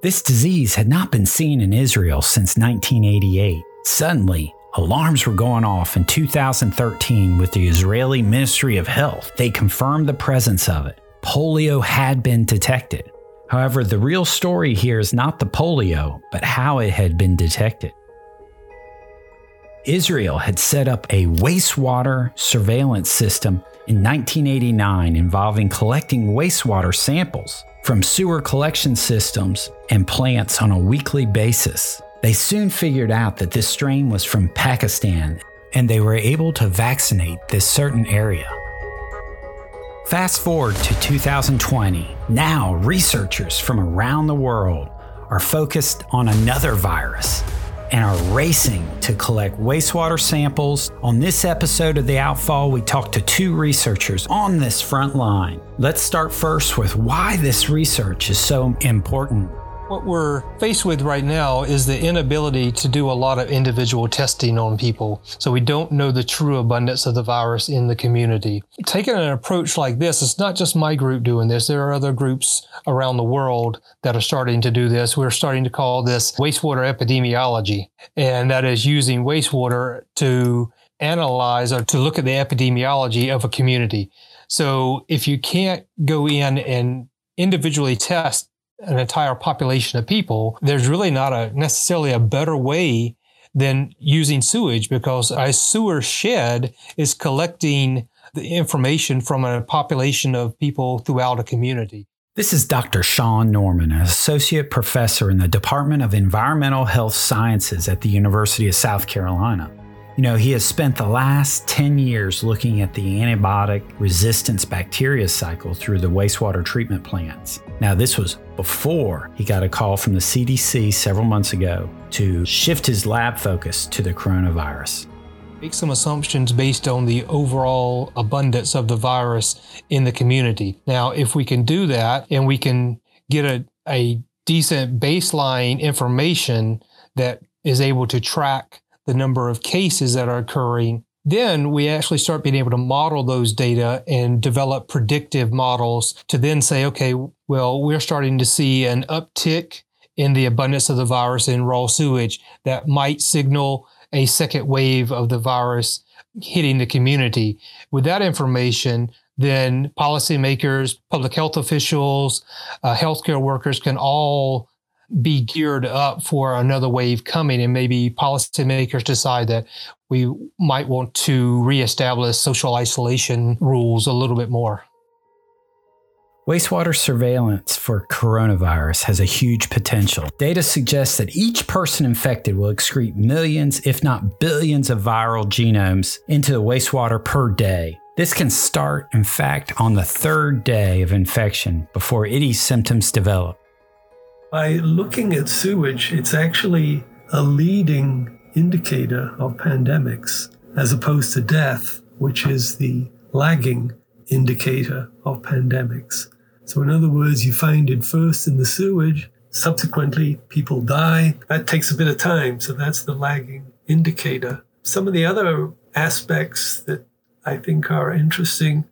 This disease had not been seen in Israel since 1988. Suddenly, alarms were going off in 2013 with the Israeli Ministry of Health. They confirmed the presence of it. Polio had been detected. However, the real story here is not the polio, but how it had been detected. Israel had set up a wastewater surveillance system in 1989 involving collecting wastewater samples from sewer collection systems and plants on a weekly basis. They soon figured out that this strain was from Pakistan and they were able to vaccinate this certain area. Fast forward to 2020. Now, researchers from around the world are focused on another virus and are racing to collect wastewater samples. On this episode of The Outfall, we talk to two researchers on this front line. Let's start first with why this research is so important. What we're faced with right now is the inability to do a lot of individual testing on people. So we don't know the true abundance of the virus in the community. Taking an approach like this, it's not just my group doing this. There are other groups around the world that are starting to do this. We're starting to call this wastewater epidemiology. And that is using wastewater to analyze or to look at the epidemiology of a community. So if you can't go in and individually test an entire population of people, there's really not a necessarily a better way than using sewage because a sewer shed is collecting the information from a population of people throughout a community. This is Dr. Sean Norman, an associate professor in the Department of Environmental Health Sciences at the University of South Carolina. You know, he has spent the last 10 years looking at the antibiotic resistance bacteria cycle through the wastewater treatment plants. Now, this was before he got a call from the CDC several months ago to shift his lab focus to the coronavirus. Make some assumptions based on the overall abundance of the virus in the community. Now, if we can do that and we can get a, a decent baseline information that is able to track the number of cases that are occurring, then we actually start being able to model those data and develop predictive models to then say, okay, well, we're starting to see an uptick in the abundance of the virus in raw sewage that might signal a second wave of the virus hitting the community. With that information, then policymakers, public health officials, uh, healthcare workers can all be geared up for another wave coming and maybe policymakers decide that we might want to reestablish social isolation rules a little bit more. Wastewater surveillance for coronavirus has a huge potential. Data suggests that each person infected will excrete millions, if not billions, of viral genomes into the wastewater per day. This can start, in fact, on the third day of infection before any symptoms develop. By looking at sewage, it's actually a leading indicator of pandemics as opposed to death, which is the lagging indicator of pandemics. So, in other words, you find it first in the sewage, subsequently, people die. That takes a bit of time, so that's the lagging indicator. Some of the other aspects that I think are interesting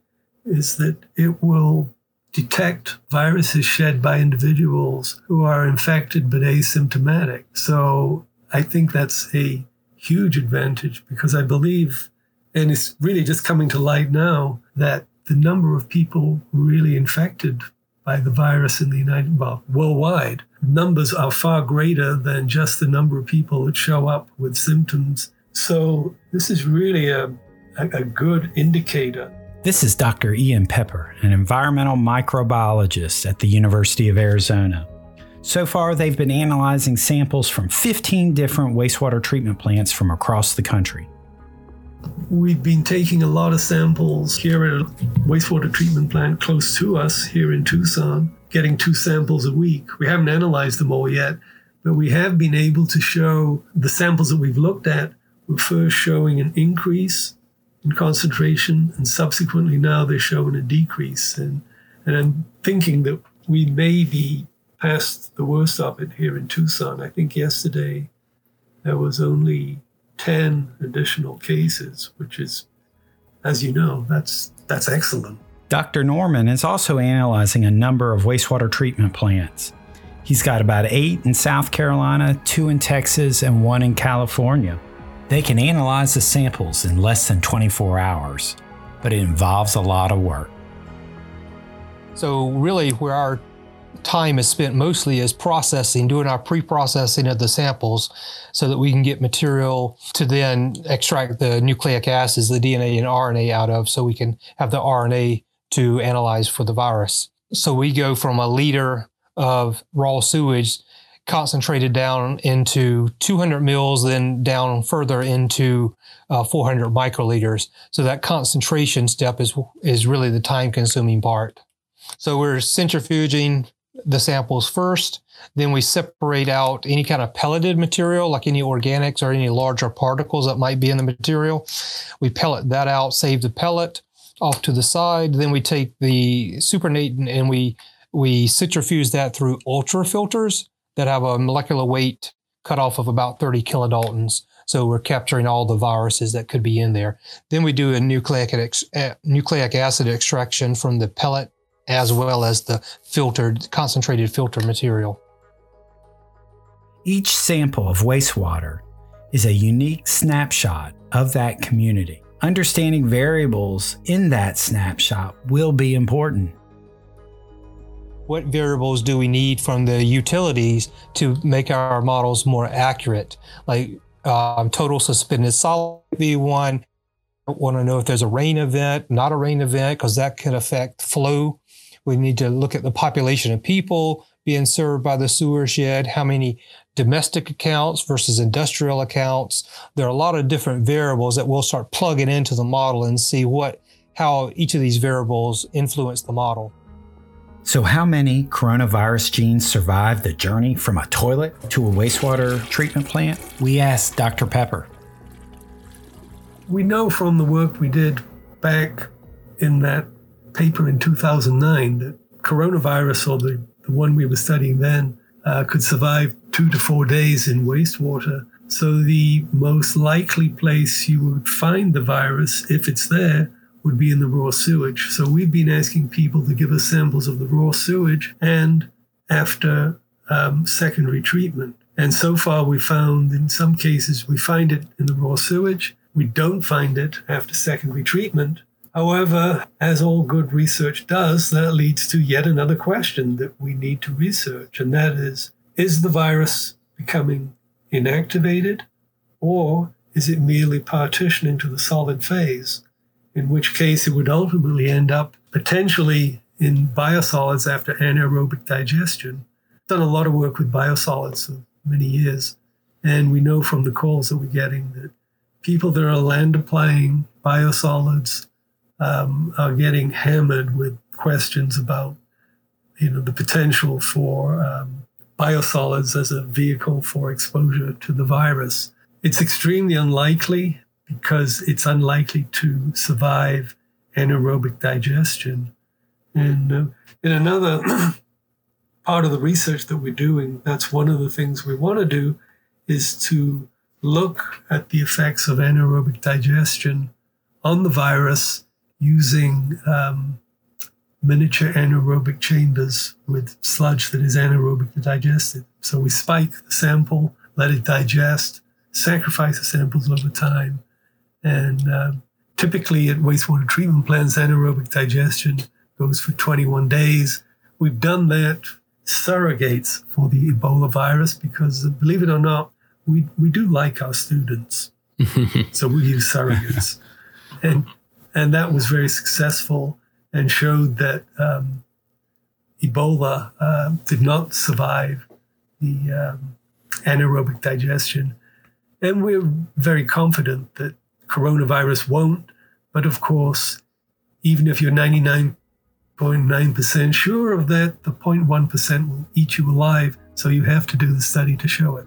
is that it will detect viruses shed by individuals who are infected but asymptomatic. So I think that's a huge advantage because I believe, and it's really just coming to light now, that the number of people really infected by the virus in the United, well, worldwide, numbers are far greater than just the number of people that show up with symptoms. So this is really a, a, a good indicator this is Dr. Ian Pepper, an environmental microbiologist at the University of Arizona. So far, they've been analyzing samples from 15 different wastewater treatment plants from across the country. We've been taking a lot of samples here at a wastewater treatment plant close to us here in Tucson, getting two samples a week. We haven't analyzed them all yet, but we have been able to show the samples that we've looked at were first showing an increase in concentration, and subsequently now they're showing a decrease. And, and I'm thinking that we may be past the worst of it here in Tucson. I think yesterday there was only 10 additional cases, which is, as you know, that's, that's excellent. Dr. Norman is also analyzing a number of wastewater treatment plants. He's got about eight in South Carolina, two in Texas, and one in California. They can analyze the samples in less than 24 hours, but it involves a lot of work. So, really, where our time is spent mostly is processing, doing our pre processing of the samples so that we can get material to then extract the nucleic acids, the DNA and RNA out of, so we can have the RNA to analyze for the virus. So, we go from a liter of raw sewage concentrated down into 200 mils, then down further into uh, 400 microliters. So that concentration step is is really the time consuming part. So we're centrifuging the samples first. Then we separate out any kind of pelleted material, like any organics or any larger particles that might be in the material. We pellet that out, save the pellet off to the side. Then we take the supernatant and we we centrifuge that through ultrafilters that have a molecular weight cutoff of about 30 kilodaltons. So we're capturing all the viruses that could be in there. Then we do a nucleic, uh, nucleic acid extraction from the pellet as well as the filtered, concentrated filter material. Each sample of wastewater is a unique snapshot of that community. Understanding variables in that snapshot will be important what variables do we need from the utilities to make our models more accurate? Like um, total suspended solid be one. I want to know if there's a rain event, not a rain event, because that can affect flow. We need to look at the population of people being served by the sewer shed, how many domestic accounts versus industrial accounts. There are a lot of different variables that we'll start plugging into the model and see what how each of these variables influence the model. So, how many coronavirus genes survive the journey from a toilet to a wastewater treatment plant? We asked Dr. Pepper. We know from the work we did back in that paper in 2009 that coronavirus, or the, the one we were studying then, uh, could survive two to four days in wastewater. So, the most likely place you would find the virus, if it's there, would be in the raw sewage. So we've been asking people to give us samples of the raw sewage and after um, secondary treatment. And so far, we found in some cases we find it in the raw sewage. We don't find it after secondary treatment. However, as all good research does, that leads to yet another question that we need to research, and that is is the virus becoming inactivated, or is it merely partitioning to the solid phase? In which case it would ultimately end up potentially in biosolids after anaerobic digestion. Done a lot of work with biosolids for many years, and we know from the calls that we're getting that people that are land applying biosolids um, are getting hammered with questions about you know the potential for um, biosolids as a vehicle for exposure to the virus. It's extremely unlikely because it's unlikely to survive anaerobic digestion. And uh, in another part of the research that we're doing, that's one of the things we want to do is to look at the effects of anaerobic digestion on the virus using um, miniature anaerobic chambers with sludge that is anaerobically digested. So we spike the sample, let it digest, sacrifice the samples over time, and uh, typically at wastewater treatment plants, anaerobic digestion goes for 21 days. We've done that surrogates for the Ebola virus because, believe it or not, we, we do like our students. so we use surrogates. and, and that was very successful and showed that um, Ebola uh, did not survive the um, anaerobic digestion. And we're very confident that coronavirus won't. But of course, even if you're 99.9% sure of that, the 0.1% will eat you alive. So you have to do the study to show it.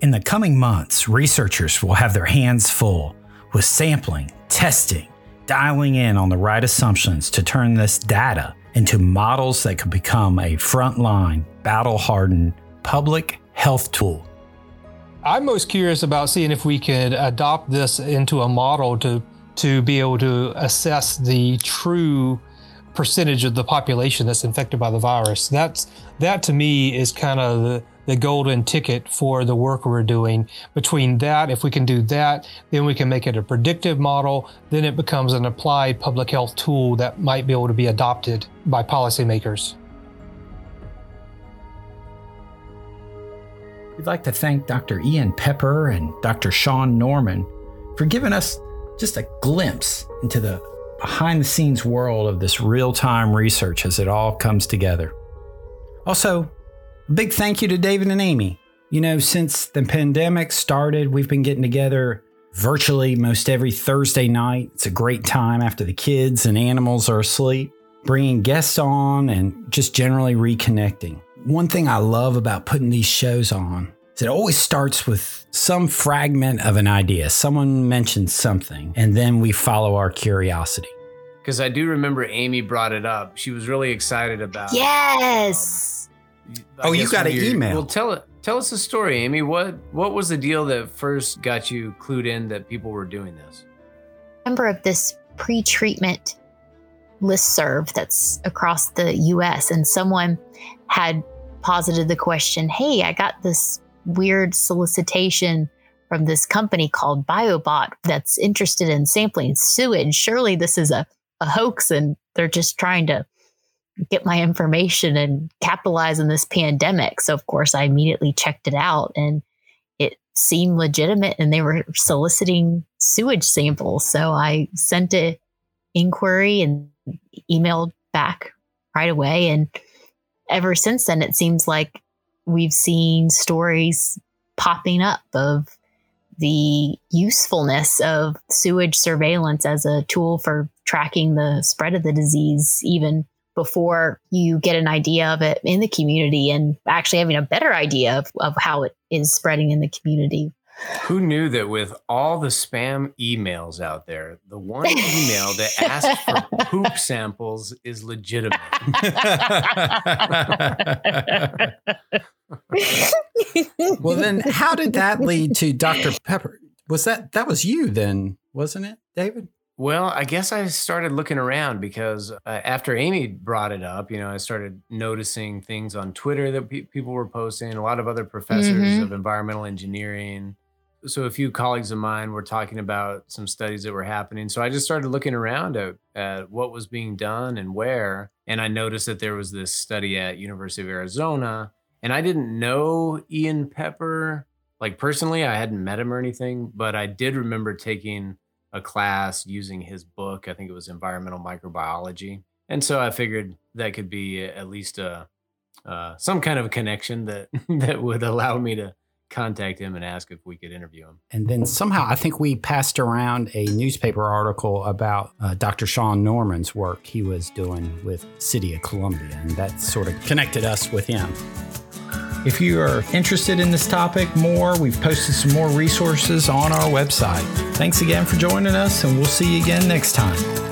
In the coming months, researchers will have their hands full with sampling, testing, dialing in on the right assumptions to turn this data into models that could become a frontline, battle hardened public health tool I'm most curious about seeing if we could adopt this into a model to to be able to assess the true percentage of the population that's infected by the virus. That's that to me is kind of the, the golden ticket for the work we're doing. Between that, if we can do that, then we can make it a predictive model. Then it becomes an applied public health tool that might be able to be adopted by policymakers. We'd like to thank Dr. Ian Pepper and Dr. Sean Norman for giving us just a glimpse into the behind the scenes world of this real time research as it all comes together. Also, a big thank you to David and Amy. You know, since the pandemic started, we've been getting together virtually most every Thursday night. It's a great time after the kids and animals are asleep, bringing guests on and just generally reconnecting. One thing I love about putting these shows on is it always starts with some fragment of an idea. Someone mentions something, and then we follow our curiosity. Because I do remember Amy brought it up. She was really excited about. Yes. Um, Oh, you got an email. Well, tell it. Tell us the story, Amy. What What was the deal that first got you clued in that people were doing this? Member of this pre-treatment listserv that's across the U.S. and someone had posited the question, "Hey, I got this weird solicitation." From this company called BioBot that's interested in sampling sewage. Surely this is a, a hoax and they're just trying to get my information and capitalize on this pandemic. So, of course, I immediately checked it out and it seemed legitimate and they were soliciting sewage samples. So, I sent a inquiry and emailed back right away. And ever since then, it seems like we've seen stories popping up of the usefulness of sewage surveillance as a tool for tracking the spread of the disease, even before you get an idea of it in the community and actually having a better idea of, of how it is spreading in the community. Who knew that with all the spam emails out there, the one email that asks for poop samples is legitimate? well, then, how did that lead to Dr. Pepper? Was that that was you then, wasn't it, David? Well, I guess I started looking around because uh, after Amy brought it up, you know, I started noticing things on Twitter that pe- people were posting, a lot of other professors Mhm. of environmental engineering. So a few colleagues of mine were talking about some studies that were happening. So I just started looking around at, at what was being done and where. And I noticed that there was this study at University of Arizona. And I didn't know Ian Pepper, like personally, I hadn't met him or anything, but I did remember taking a class using his book. I think it was environmental microbiology, and so I figured that could be at least a uh, some kind of connection that that would allow me to contact him and ask if we could interview him. And then somehow I think we passed around a newspaper article about uh, Dr. Sean Norman's work he was doing with City of Columbia, and that sort of connected us with him. If you are interested in this topic more, we've posted some more resources on our website. Thanks again for joining us, and we'll see you again next time.